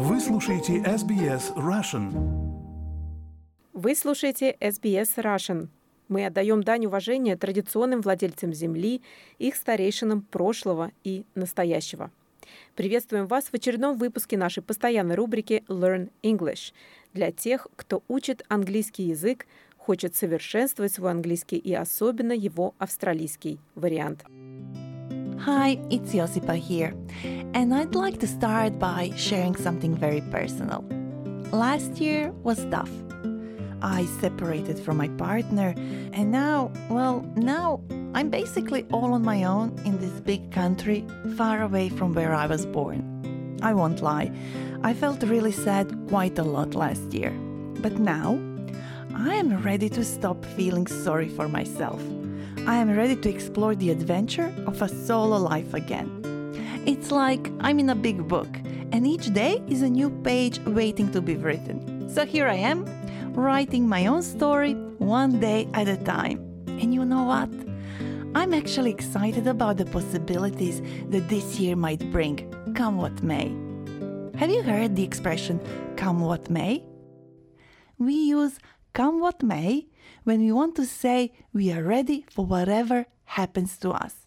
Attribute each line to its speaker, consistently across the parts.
Speaker 1: Вы слушаете SBS Russian.
Speaker 2: Вы слушаете SBS Russian. Мы отдаем дань уважения традиционным владельцам земли, их старейшинам прошлого и настоящего. Приветствуем вас в очередном выпуске нашей постоянной рубрики Learn English для тех, кто учит английский язык, хочет совершенствовать свой английский и особенно его австралийский вариант.
Speaker 3: Hi, it's Josipa here, and I'd like to start by sharing something very personal. Last year was tough. I separated from my partner, and now, well, now I'm basically all on my own in this big country far away from where I was born. I won't lie, I felt really sad quite a lot last year. But now, I am ready to stop feeling sorry for myself. I am ready to explore the adventure of a solo life again. It's like I'm in a big book, and each day is a new page waiting to be written. So here I am, writing my own story one day at a time. And you know what? I'm actually excited about the possibilities that this year might bring, come what may. Have you heard the expression come what may? We use come what may when we want to say we are ready for whatever happens to us.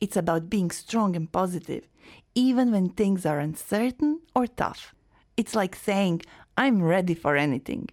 Speaker 3: It's about being strong and positive, even when things are uncertain or tough. It's like saying, I'm ready for anything.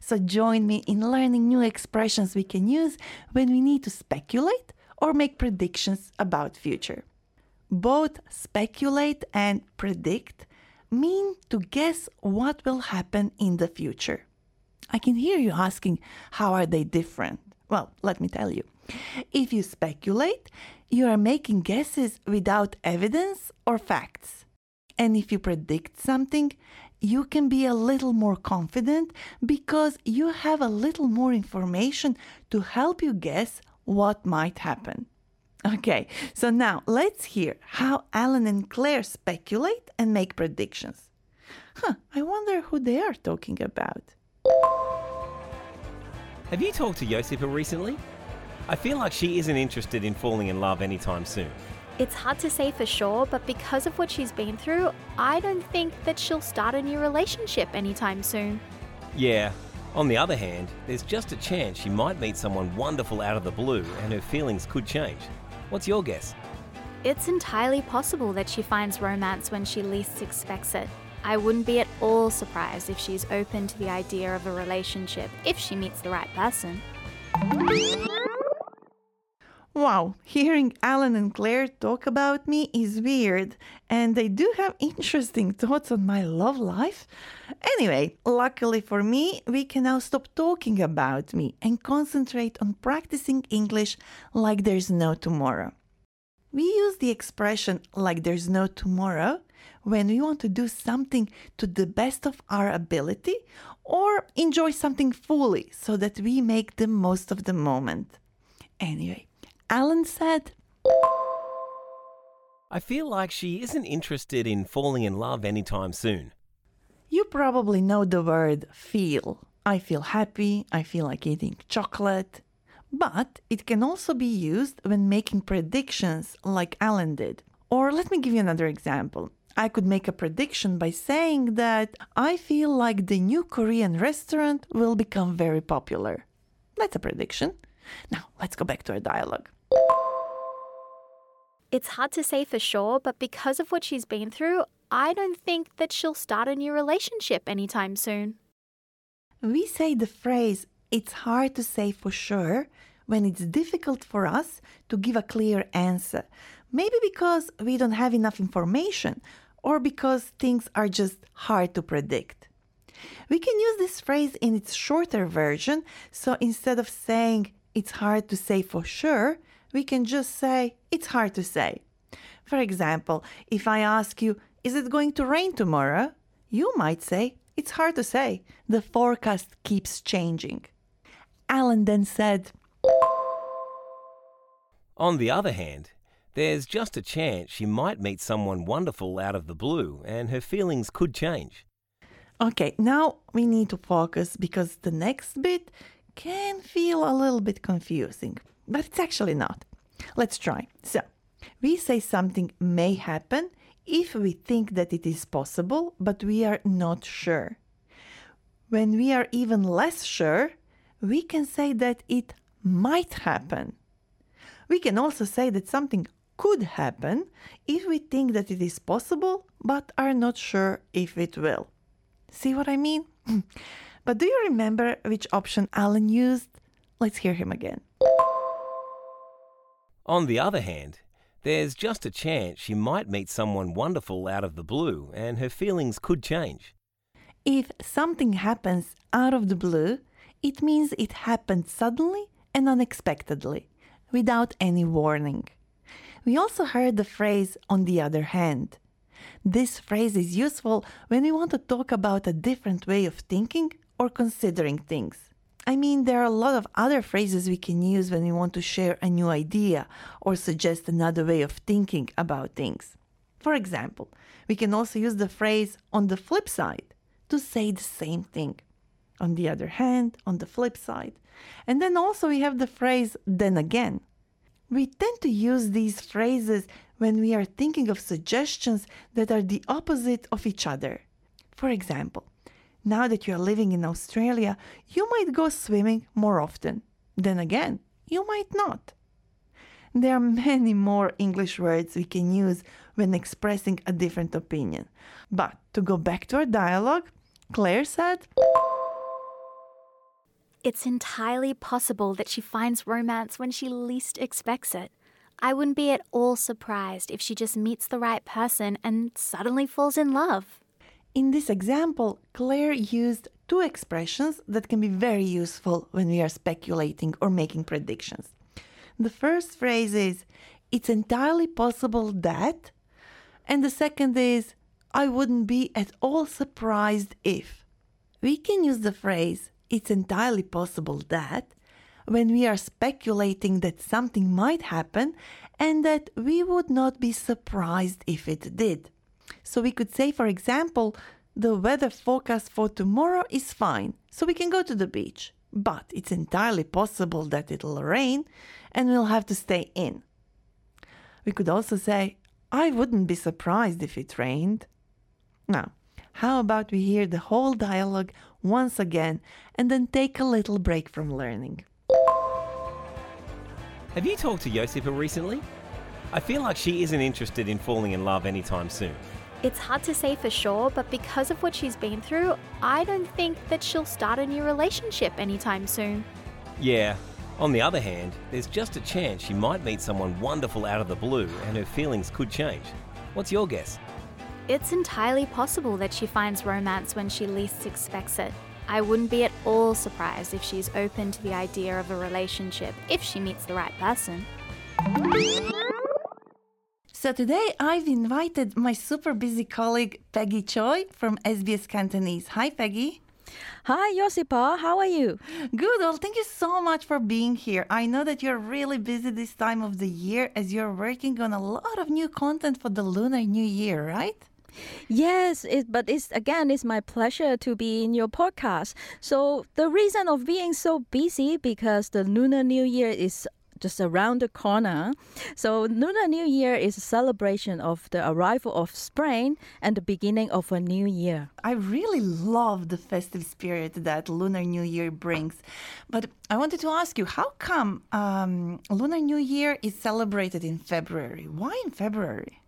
Speaker 3: So join me in learning new expressions we can use when we need to speculate or make predictions about future. Both speculate and predict mean to guess what will happen in the future. I can hear you asking, how are they different? Well, let me tell you. If you speculate, you are making guesses without evidence or facts. And if you predict something, you can be a little more confident because you have a little more information to help you guess what might happen. Okay, so now let's hear how Alan and Claire speculate and make predictions. Huh, I wonder who they are talking about.
Speaker 4: Have you talked to Josipa recently? I feel like she isn't interested in falling in love anytime soon.
Speaker 5: It's hard to say for sure, but because of what she's been through, I don't think that she'll start a new relationship anytime soon.
Speaker 4: Yeah. On the other hand, there's just a chance she might meet someone wonderful out of the blue and her feelings could change. What's your guess?
Speaker 5: It's entirely possible that she finds romance when she least expects it. I wouldn't be at all surprised if she's open to the idea of a relationship if she meets the right person.
Speaker 3: Wow, hearing Alan and Claire talk about me is weird, and they do have interesting thoughts on my love life. Anyway, luckily for me, we can now stop talking about me and concentrate on practicing English like there's no tomorrow. We use the expression like there's no tomorrow when we want to do something to the best of our ability or enjoy something fully so that we make the most of the moment. Anyway, Alan said,
Speaker 4: I feel like she isn't interested in falling in love anytime soon.
Speaker 3: You probably know the word feel. I feel happy, I feel like eating chocolate. But it can also be used when making predictions like Alan did. Or let me give you another example. I could make a prediction by saying that I feel like the new Korean restaurant will become very popular. That's a prediction. Now, let's go back to our dialogue.
Speaker 5: It's hard to say for sure, but because of what she's been through, I don't think that she'll start a new relationship anytime soon.
Speaker 3: We say the phrase, it's hard to say for sure, when it's difficult for us to give a clear answer. Maybe because we don't have enough information or because things are just hard to predict. We can use this phrase in its shorter version, so instead of saying it's hard to say for sure, we can just say it's hard to say. For example, if I ask you, is it going to rain tomorrow? You might say, it's hard to say. The forecast keeps changing. Alan then said,
Speaker 4: On the other hand, there's just a chance she might meet someone wonderful out of the blue and her feelings could change.
Speaker 3: Okay, now we need to focus because the next bit can feel a little bit confusing, but it's actually not. Let's try. So, we say something may happen if we think that it is possible, but we are not sure. When we are even less sure, we can say that it might happen. We can also say that something could happen if we think that it is possible but are not sure if it will. See what I mean? but do you remember which option Alan used? Let's hear him again.
Speaker 4: On the other hand, there's just a chance she might meet someone wonderful out of the blue and her feelings could change.
Speaker 3: If something happens out of the blue, it means it happened suddenly and unexpectedly, without any warning. We also heard the phrase on the other hand. This phrase is useful when we want to talk about a different way of thinking or considering things. I mean, there are a lot of other phrases we can use when we want to share a new idea or suggest another way of thinking about things. For example, we can also use the phrase on the flip side to say the same thing. On the other hand, on the flip side. And then also we have the phrase then again. We tend to use these phrases when we are thinking of suggestions that are the opposite of each other. For example, now that you are living in Australia, you might go swimming more often. Then again, you might not. There are many more English words we can use when expressing a different opinion. But to go back to our dialogue, Claire said,
Speaker 5: It's entirely possible that she finds romance when she least expects it. I wouldn't be at all surprised if she just meets the right person and suddenly falls in love.
Speaker 3: In this example, Claire used two expressions that can be very useful when we are speculating or making predictions. The first phrase is, It's entirely possible that, and the second is, I wouldn't be at all surprised if. We can use the phrase, It's entirely possible that, when we are speculating that something might happen and that we would not be surprised if it did. So we could say, for example, the weather forecast for tomorrow is fine, so we can go to the beach. But it's entirely possible that it'll rain and we'll have to stay in. We could also say, I wouldn't be surprised if it rained. Now, how about we hear the whole dialogue once again and then take a little break from learning?
Speaker 4: Have you talked to Josipa recently? I feel like she isn't interested in falling in love anytime soon.
Speaker 5: It's hard to say for sure, but because of what she's been through, I don't think that she'll start a new relationship anytime soon.
Speaker 4: Yeah. On the other hand, there's just a chance she might meet someone wonderful out of the blue and her feelings could change. What's your guess?
Speaker 5: It's entirely possible that she finds romance when she least expects it. I wouldn't be at all surprised if she's open to the idea of a relationship if she meets the right person.
Speaker 3: So today I've invited my super busy colleague Peggy Choi from SBS Cantonese. Hi, Peggy.
Speaker 6: Hi, Josipa. How are you?
Speaker 3: Good. Well, thank you so much for being here. I know that you're really busy this time of the year as you're working on a lot of new content for the Lunar New Year, right?
Speaker 6: Yes, it, but it's again, it's my pleasure to be in your podcast. So the reason of being so busy because the Lunar New Year is just around the corner. So Lunar New Year is a celebration of the arrival of spring and the beginning of a new year.
Speaker 3: I really love the festive spirit that Lunar New Year brings. But I wanted to ask you, how come um, Lunar New Year is celebrated in February? Why in February?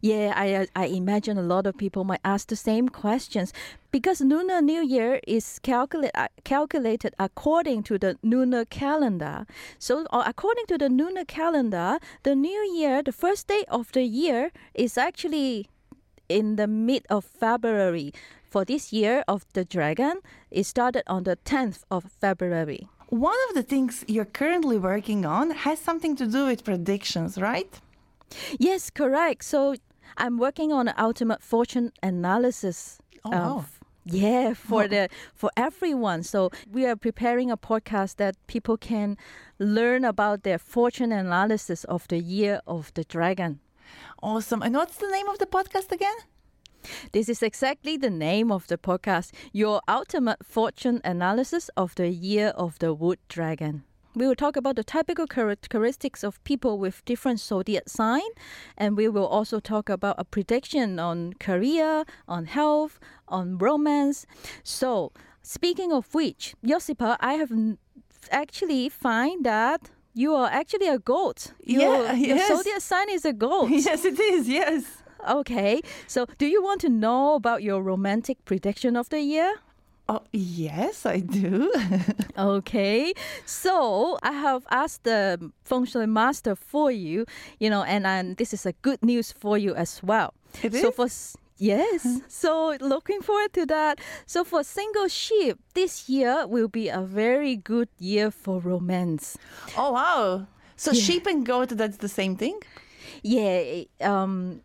Speaker 6: Yeah, I I imagine a lot of people might ask the same questions because Lunar New Year is calculate, uh, calculated according to the lunar calendar. So, uh, according to the lunar calendar, the new year, the first day of the year, is actually in the mid of February. For this year of the dragon, it started on the 10th of February.
Speaker 3: One of the things you're currently working on has something to do with predictions, right?
Speaker 6: Yes, correct. So I'm working on an ultimate fortune analysis.
Speaker 3: Oh, um, wow.
Speaker 6: Yeah, for
Speaker 3: Oh.
Speaker 6: the for everyone. So we are preparing a podcast that people can learn about their fortune analysis of the year of the dragon.
Speaker 3: Awesome. And what's the name of the podcast again?
Speaker 6: This is exactly the name of the podcast, Your Ultimate Fortune Analysis of the Year of the Wood Dragon. We will talk about the typical characteristics of people with different zodiac sign, and we will also talk about a prediction on career, on health, on romance. So, speaking of which, Josipa, I have actually find that you are actually a goat. Your,
Speaker 3: Yeah,
Speaker 6: your zodiac sign is a goat.
Speaker 3: yes, it is. Yes.
Speaker 6: Okay, so do you want to know about your romantic prediction of the year?
Speaker 3: Oh, yes, I do.
Speaker 6: Okay, so I have asked the shui master for you, you know, and, and this is a good news for you as well.
Speaker 3: It
Speaker 6: So
Speaker 3: is?
Speaker 6: for yes, so looking forward to that. So for single sheep, this year will be a very good year for romance.
Speaker 3: oh, wow. So sheep and goat, that's the same thing?
Speaker 6: Yeah, um,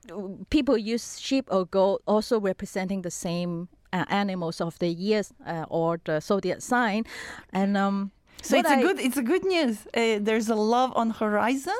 Speaker 6: people use sheep or goat also representing the same uh, animals of the years uh, or the zodiac sign, and um.
Speaker 3: So it's a
Speaker 6: I-
Speaker 3: good it's a good news. Uh, there's a love on horizon.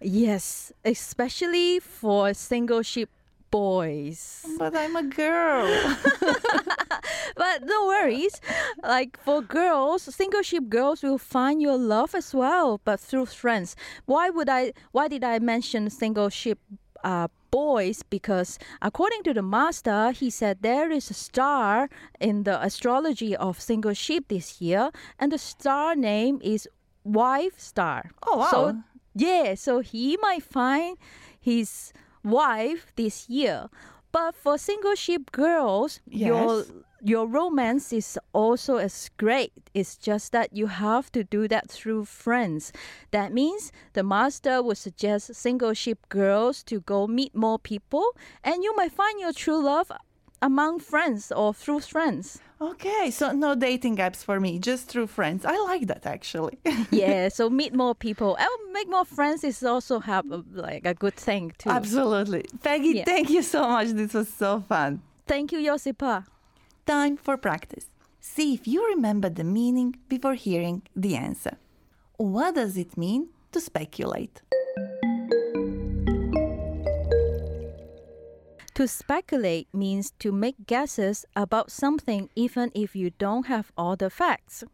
Speaker 6: Yes, especially for single ship boys.
Speaker 3: But I'm a girl.
Speaker 6: But no worries. Like for girls, single ship girls will find your love as well, but through friends. Why would I why did I mention single sheep uh, boys? Because according to the master, he said there is a star in the astrology of single sheep this year, and the star name is wife star.
Speaker 3: Oh, wow.
Speaker 6: So yeah, so he might find his wife this year. But for single sheep girls,
Speaker 3: Yes.
Speaker 6: your romance is also as great. It's just that you have to do that through friends. That means the master would suggest single ship girls to go meet more people, and you might find your true love among friends or through friends.
Speaker 3: Okay, so no dating apps for me, just through friends. I like that actually.
Speaker 6: yeah, so meet more people. And make more friends is also have a, like a good thing too.
Speaker 3: Absolutely. Peggy,
Speaker 6: Yeah.
Speaker 3: thank you so much. This was so fun.
Speaker 6: Thank you, Josipa.
Speaker 3: Time for practice. See if you remember the meaning before hearing the answer. What does it mean to speculate?
Speaker 6: To speculate means to make guesses about something even if you don't have all the facts.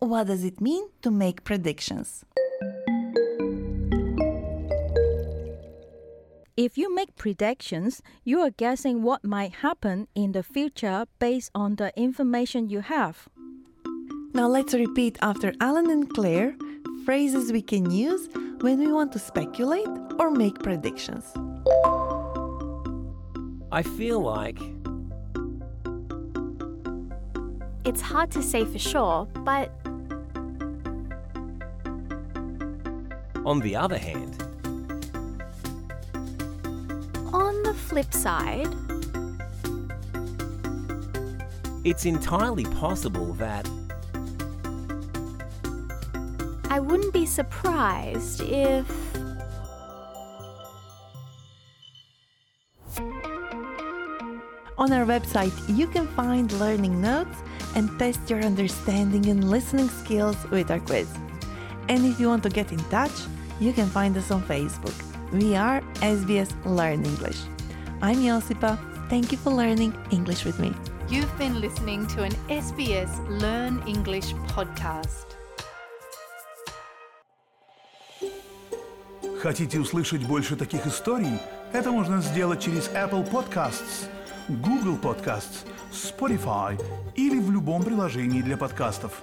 Speaker 3: What does it mean to make predictions?
Speaker 6: If you make predictions, you are guessing what might happen in the future based on the information you have.
Speaker 3: Now let's repeat after Alan and Claire phrases we can use when we want to speculate or make predictions.
Speaker 4: I feel like
Speaker 5: It's hard to say for sure, but
Speaker 4: On the other hand,
Speaker 5: flip side,
Speaker 4: it's entirely possible that
Speaker 5: I wouldn't be surprised if.
Speaker 3: On our website, you can find learning notes and test your understanding and listening skills with our quiz. And if you want to get in touch, you can find us on Facebook. We are SBS Learn English. I'm Josipa. Thank you for learning English with me.
Speaker 7: You've been listening to an SBS Learn English podcast.
Speaker 1: Хотите услышать больше таких историй? Это можно сделать через Apple Podcasts, Google Podcasts, Spotify или в любом приложении для подкастов.